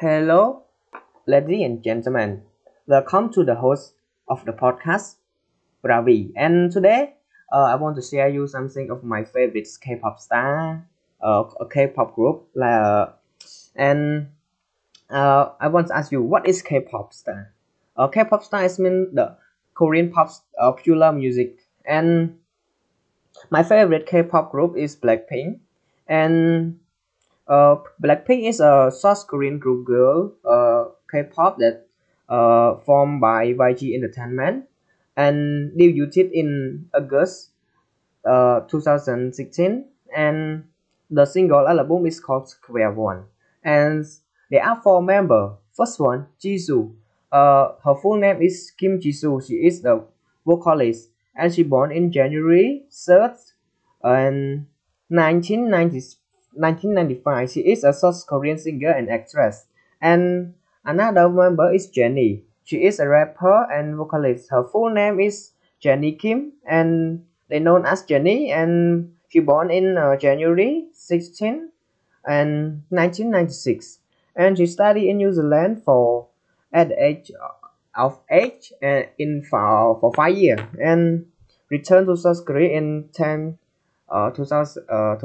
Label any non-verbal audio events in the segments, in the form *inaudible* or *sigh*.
Hello, ladies and gentlemen. Welcome to the host of the podcast, Ravi. And today, uh, I want to share you something of my favorite K-pop star, uh, a K-pop group. Uh, and uh, I want to ask you, what is K-pop star? Uh, K-pop star is mean the Korean pop uh, popular music. And my favorite K-pop group is Blackpink. And uh, Blackpink is a South Korean group girl uh, K-pop that uh, formed by YG Entertainment and debuted in August uh, 2016 and the single album is called Square One and there are four members. First one, Jisoo. Uh, her full name is Kim Jisoo. She is the vocalist and she born in January 3rd and 1990 1995, she is a South Korean singer and actress. And another member is Jennie. She is a rapper and vocalist. Her full name is Jennie Kim, and they known as Jennie. And she born in uh, January 16 and 1996. And she studied in New Zealand for at the age of age and in for, for five years and returned to South Korea in 10 uh, 2000 uh,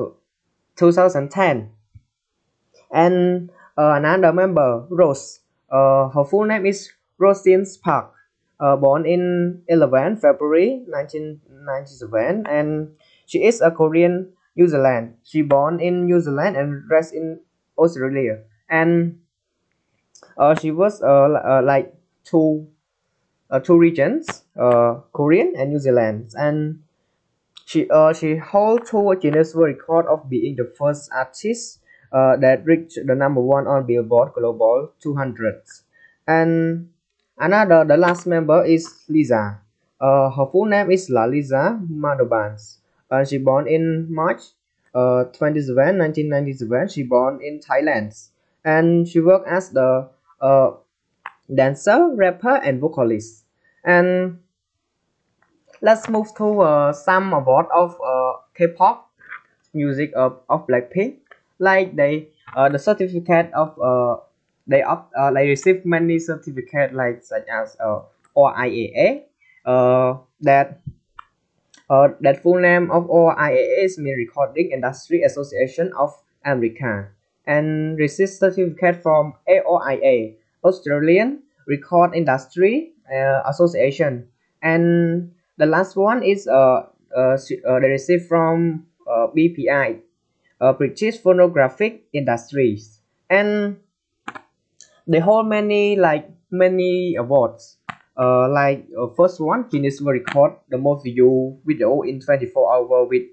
2010 and uh, another member Rose. Uh, her full name is Roseanne Park uh, born in 11 February 1997 and she is a Korean New Zealand. She born in New Zealand and raised in Australia. And uh, she was uh, uh, like two uh, two regions uh, Korean and New Zealand. And she uh, she holds two Guinness World Record of being the first artist uh, that reached the number one on Billboard Global 200. And another, the last member is Lisa. Uh, her full name is Lalisa Madhobans. Uh, she born in March uh, 27, 1997. She born in Thailand. And she worked as the uh, dancer, rapper, and vocalist. And let's move to uh, some award of uh, K-pop music of, of Blackpink. Like they uh, the certificate of uh, they up uh, they receive many certificate like such as uh, RIAA uh, that uh, that full name of RIAA is mean Recording Industry Association of America. And receive certificate from ARIA Australian Record Industry uh, Association. And the last one is uh, uh, uh received from uh, BPI, uh, British Phonographic Industries, and they hold many like many awards. Uh, like uh, first one, Guinness World Record, the most view video in 24 hours with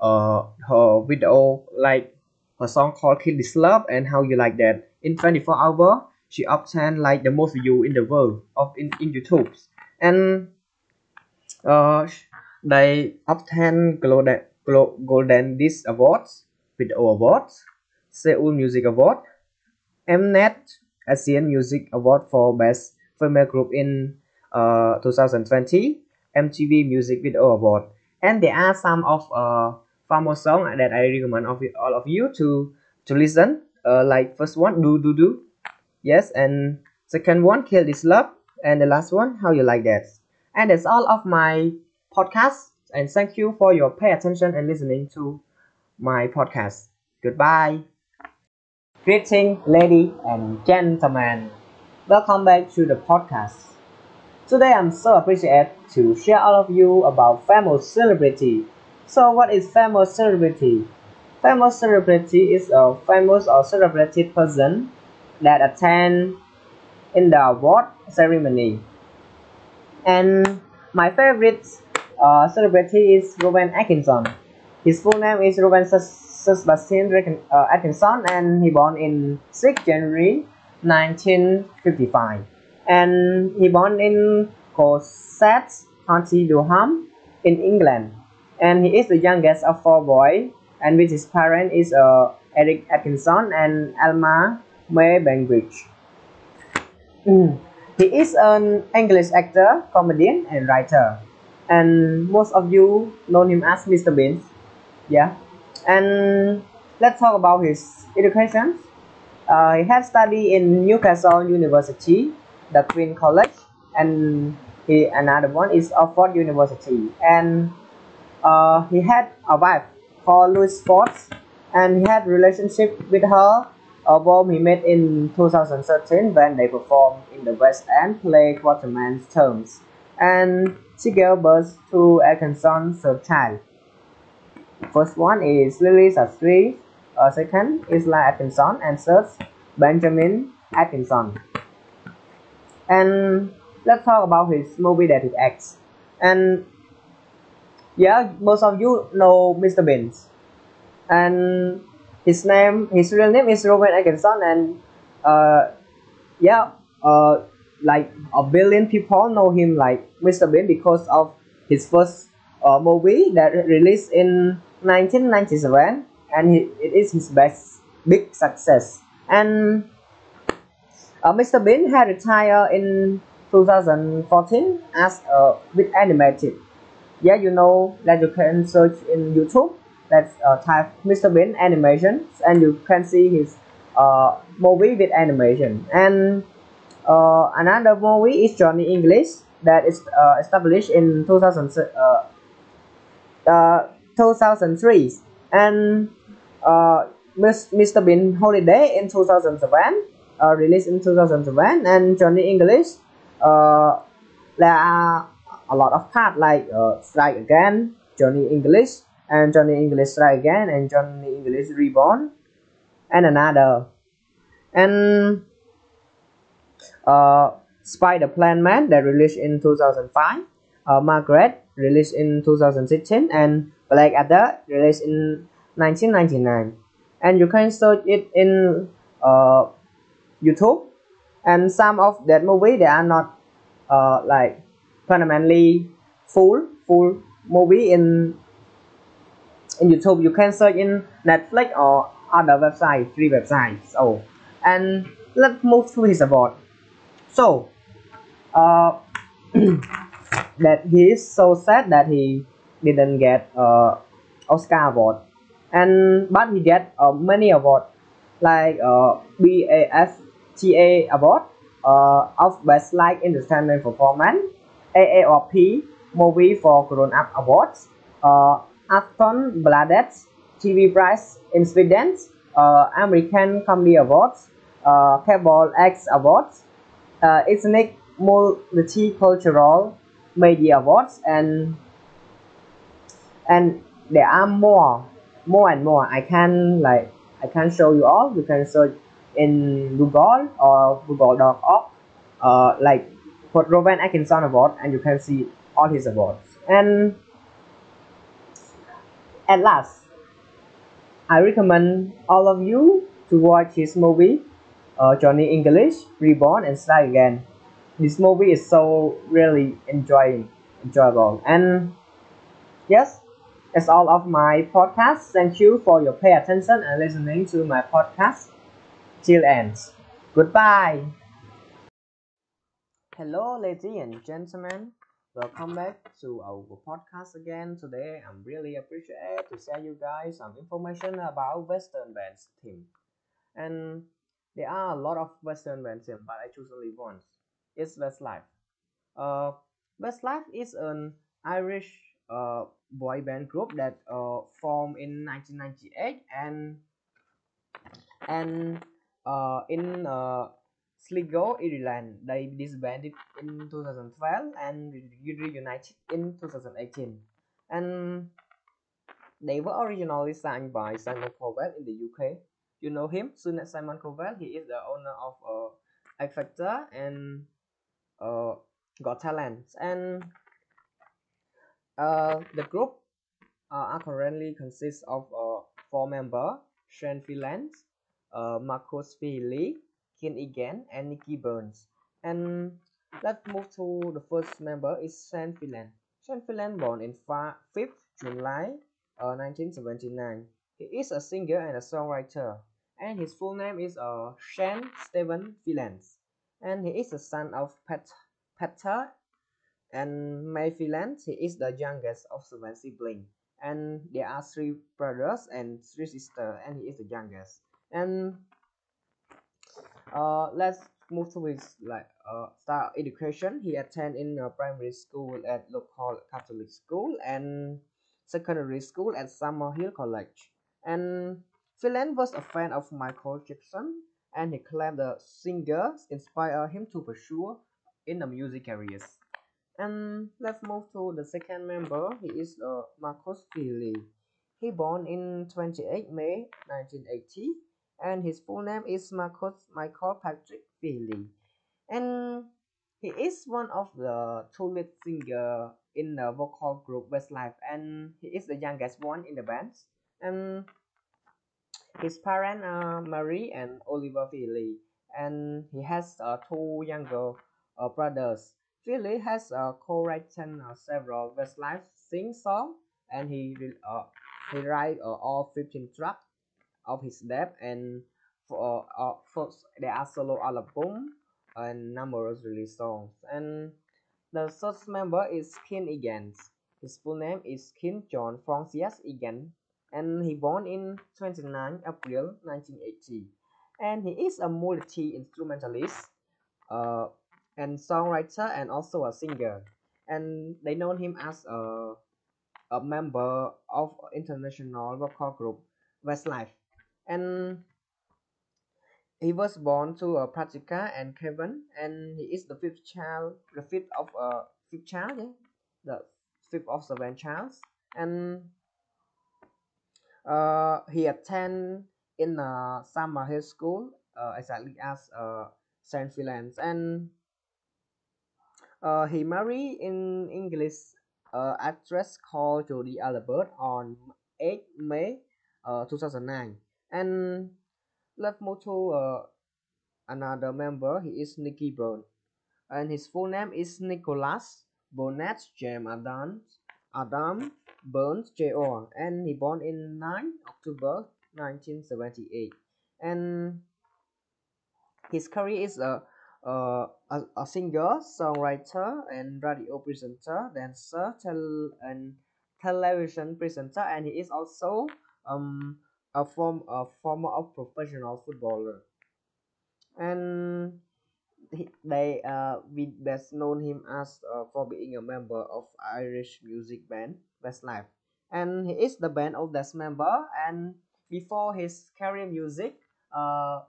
uh her video like her song called Kill This Love and How You Like That. In 24 hours, she obtained like the most view in the world of in, in YouTube. And uh, they obtained golden, golden disc awards, video awards, Seoul Music Award, Mnet Asian Music Award for Best Female Group in uh, 2020, MTV Music Video Award, and there are some of uh, famous songs that I recommend of all of you to to listen. Uh, like first one, do do do, yes, and second one, kill this love, and the last one, how you like that. And that's all of my podcast. And thank you for your pay attention and listening to my podcast. Goodbye. Greeting, lady and gentlemen. Welcome back to the podcast. Today I'm so appreciated to share all of you about famous celebrity. So what is famous celebrity? Famous celebrity is a famous or celebrated person that attend in the award ceremony and my favorite uh, celebrity is Rowan Atkinson. His full name is Rowan Sebastian uh, Atkinson, and he born in 6 January 1955. And he born in Consett, County Durham, in England. And he is the youngest of four boys, and with his parents is uh, Eric Atkinson and Alma May Bainbridge. Mm. He is an English actor, comedian, and writer. And most of you know him as Mr. Bean. Yeah. And let's talk about his education. Uh, he had studied in Newcastle University, the Queen College, and he another one is Oxford University. And uh, he had a wife called Louise Ford, and he had relationship with her. A whom he met in 2013 when they performed in the West End play Quartermaine's Terms, and she gave birth to Atkinson's child. First one is Lily Sastry, uh, second Isla Atkinson, and third Benjamin Atkinson. And let's talk about his movie that he acts. And yeah, most of you know Mr. Bean. And his name, his real name is Rowan Atkinson, and uh, yeah, uh, like a billion people know him like Mr. Bean because of his first uh, movie that released in 1997 and he, it is his best big success and uh, Mr. Bean had retired in 2014 as a with animated yeah you know that you can search in YouTube let's uh, type Mr. Bean animations and you can see his uh, movie with animation and uh, another movie is Johnny English that is uh, established in 2000 uh, uh, 2003 and uh, Mr. Bean Holiday in 2007 uh, released in 2007 and Johnny English there are a lot of parts like uh, Strike Again, Johnny English and Johnny English try Again and Johnny English Reborn. And another. And uh, Spider Plan Man that released in 2005 uh, Maigret released in 2016 and Blackadder released in 1999 and you can search it in uh, YouTube. And some of that movie they are not uh, like permanently full full movie in in YouTube you can search in Netflix or other website free websites. Oh and let's move to his award. So uh, *clears throat* that he is so sad that he didn't get uh, Oscar award. And but he get uh, many award like uh, BAFTA award uh, of best light entertainment performance AARP movie for grown up awards uh, Aftonbladet TV prize in Sweden uh, American Comedy Awards uh, Cable X Awards uh, Ethnic Multicultural Media Awards and and there are more more and more. I can like i can show you all. You can search in google or google.org uh like put Rowan Atkinson award and you can see all his awards. And at last i recommend all of you to watch his movie uh, johnny english reborn and strike again this movie is so really enjoying enjoyable and yes that's all of my podcast. Thank you for your pay attention and listening to my podcast till ends. Goodbye. Hello, ladies and gentlemen. Welcome back to our podcast again. Today, I'm really appreciate to share you guys some information about Western bands team. And there are a lot of Western bands team, but I choose only one. It's Westlife. Uh, Westlife is an Irish uh, boy band group that uh, formed in 1998 and and uh, in uh, Sligo, Ireland. They disbanded in 2012 and reunited in 2018. And they were originally signed by Simon Cowell in the UK. You know him, soon as Simon Cowell. He is the owner of uh, X Factor and uh, Got Talent. And uh, the group uh, currently consists of uh, four members, Shane Filan, uh, Marcus Feehily, Egan, and Nicky Burns. And let's move to the first member is Shane Filan. Shane Filan born in 5th July uh, 1979. He is a singer and a songwriter, and his full name is uh, Shane Stephen Filan. And he is the son of Pat, Peter and Mayfield he is the youngest of seven siblings and there are three brothers and three sisters and he is the youngest and uh, let's move to his like uh, start education. He attended in uh, primary school at local Catholic school and secondary school at Summerhill College. And Filan was a fan of Michael Jackson, and he claimed the singer inspired him to pursue in the music careers. And let's move to the second member. He is uh, Marcus Feehily. He born in 28 May 1980 and his full name is Marcus Michael Patrick Feehily. And he is one of the two lead singer in the vocal group Westlife and he is the youngest one in the band. And his parents are Marie and Oliver Feehily and he has uh, two younger uh, brothers. Feehily has uh, co-written uh, several Westlife sing songs and he uh, he write uh, all 15 tracks of his death and for, uh, for there are solo album and numerous release songs. And the third member is Kian Egan. His full name is Kian John Francis Egan and he born in 29 April 1980 and he is a multi-instrumentalist uh, and songwriter and also a singer. And they know him as a, a member of international vocal group Westlife and he was born to a Patricia and Kevin, and he is the fifth child, the fifth of a uh, fifth child, yeah? the fifth of seven child, and uh, he attend in a summer high school, uh, exactly as uh, Saint Philans, and uh, he married in English uh, actress called Jodie Albert on 8 May uh, 2009 and let's move to uh, another member. He is Nicky Brown. and his full name is Nicholas Bonnet James Adam Adam Burns Jr. and he born in 9 October 1978. And his career is a uh, a, a singer, songwriter, and radio presenter, dancer, tel- and television presenter, and he is also um a form a former of professional footballer. And he, they uh we best known him as uh, for being a member of Irish music band Westlife. And he is the band oldest member and before his career music uh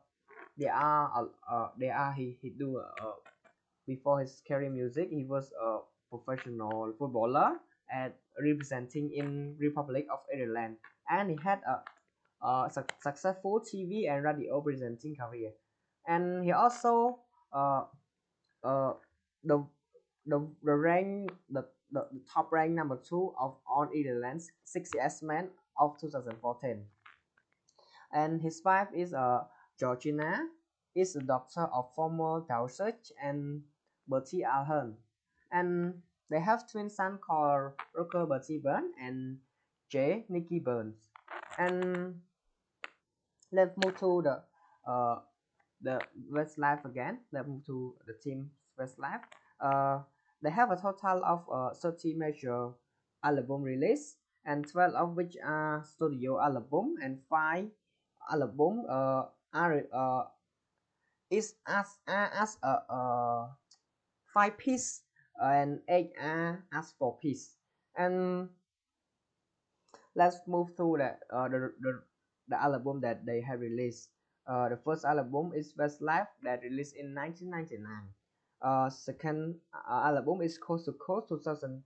there are uh, uh there are he, he do uh, before his career music he was a professional footballer at representing in Republic of Ireland. And he had a uh, su successful TV and radio presenting career. And he also uh, uh, the the the rank the, the, the top rank number two of on Ireland's 60s men of 2014. And his wife is uh, Georgina, is a daughter of former Dowsett and Bertie Ahern. And they have twin sons called Roger Bertie Byrne and Jay Nicky Burns. And let's move to the uh the Westlife again. Let's move to the team Westlife. Uh, they have a total of uh, 30 major album release and 12 of which are studio album and 5 album uh, are uh, is as uh, as a uh, 5 piece and 8 are as 4 piece and let's move to the, uh, the, the the album that they have released. Uh, the first album is Westlife that released in 1999. Uh, second uh, album is Coast to Coast 2000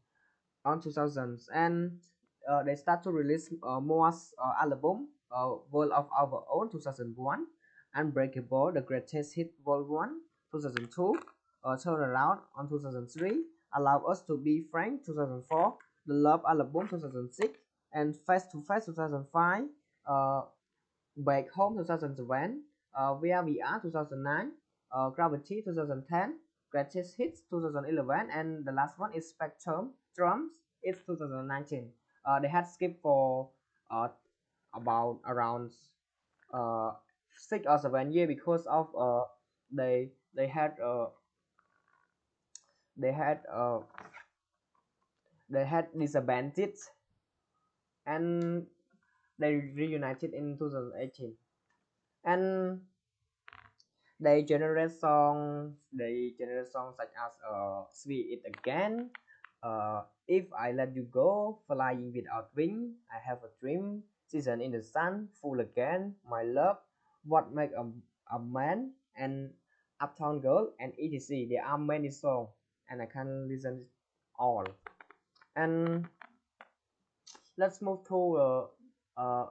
on 2000s and uh, they start to release uh, more uh, album uh, World of Our Own 2001 Unbreakable The Greatest Hit Vol 1 2002 uh, Turn Around on 2003 Allow Us to Be Frank 2004 The Love Album 2006 and Face to Face 2005 uh, Back Home 2007, uh, Via VR 2009, uh, Gravity 2010, Greatest Hits 2011, and the last one is Spectrum Drums. It's 2019. Uh, they had skipped for about around six or seven years because of uh, they they had uh, they had uh, they had disbanded and they reunited in 2018 and they generate songs they generate songs such as uh sweet it again uh if i let you go flying without wing i have a dream season in the sun full again my love what make a, a man and uptown girl and etc there are many songs and i can listen all. And let's move to uh, uh,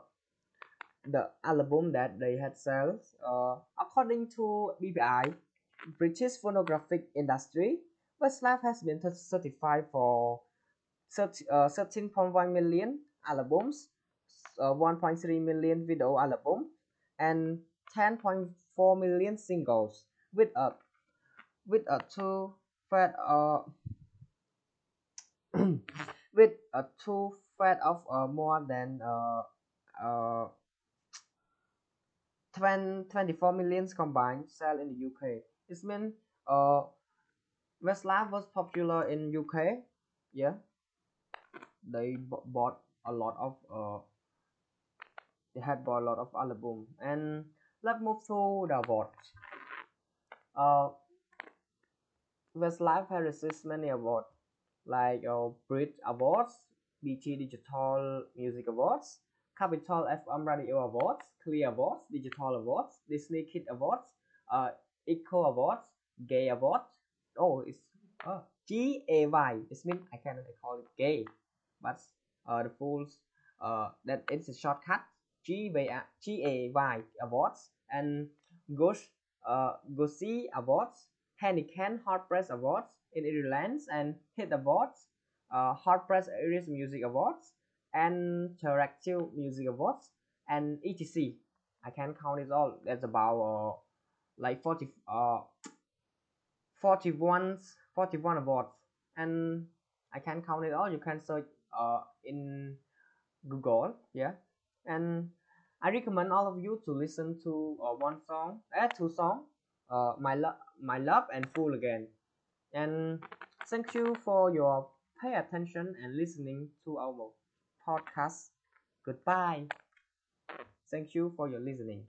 the album that they had sales. Uh, according to BPI, British phonographic industry, Westlife has been certified for 13.1 uh, million albums, uh, 1.3 million video albums, and 10.4 million singles with a with a two fat uh *clears throat* with a two fat of uh, more than uh, uh 20, 24 millions combined sell in the UK. It means uh, Westlife was popular in UK. Yeah, they bought a lot of uh, they had bought a lot of album. And let's move to the awards. Uh, Westlife has received many awards like uh, Brit Awards, BT Digital Music Awards, Capital FM Radio Awards, Clear Awards, Digital Awards, Disney Kid Awards, uh, Eco Awards, Gay Awards. Oh, it's uh, G A Y. It means I cannot call it gay, but uh, the full uh, that it's a shortcut. G A Y Awards and Gush uh Gussie Awards, Heineken Hot Press Awards in Ireland and Hit Awards, uh, Hot Press Irish Music Awards, and Interactive Music Awards and etc. I can count it all. That's about uh, like 40 uh 41 41 awards and I can count it all. You can search uh in Google, yeah. And I recommend all of you to listen to uh, one song, uh, two song, uh, my love, my love and fool again. And thank you for your pay attention and listening to our podcast. Goodbye. Thank you for your listening.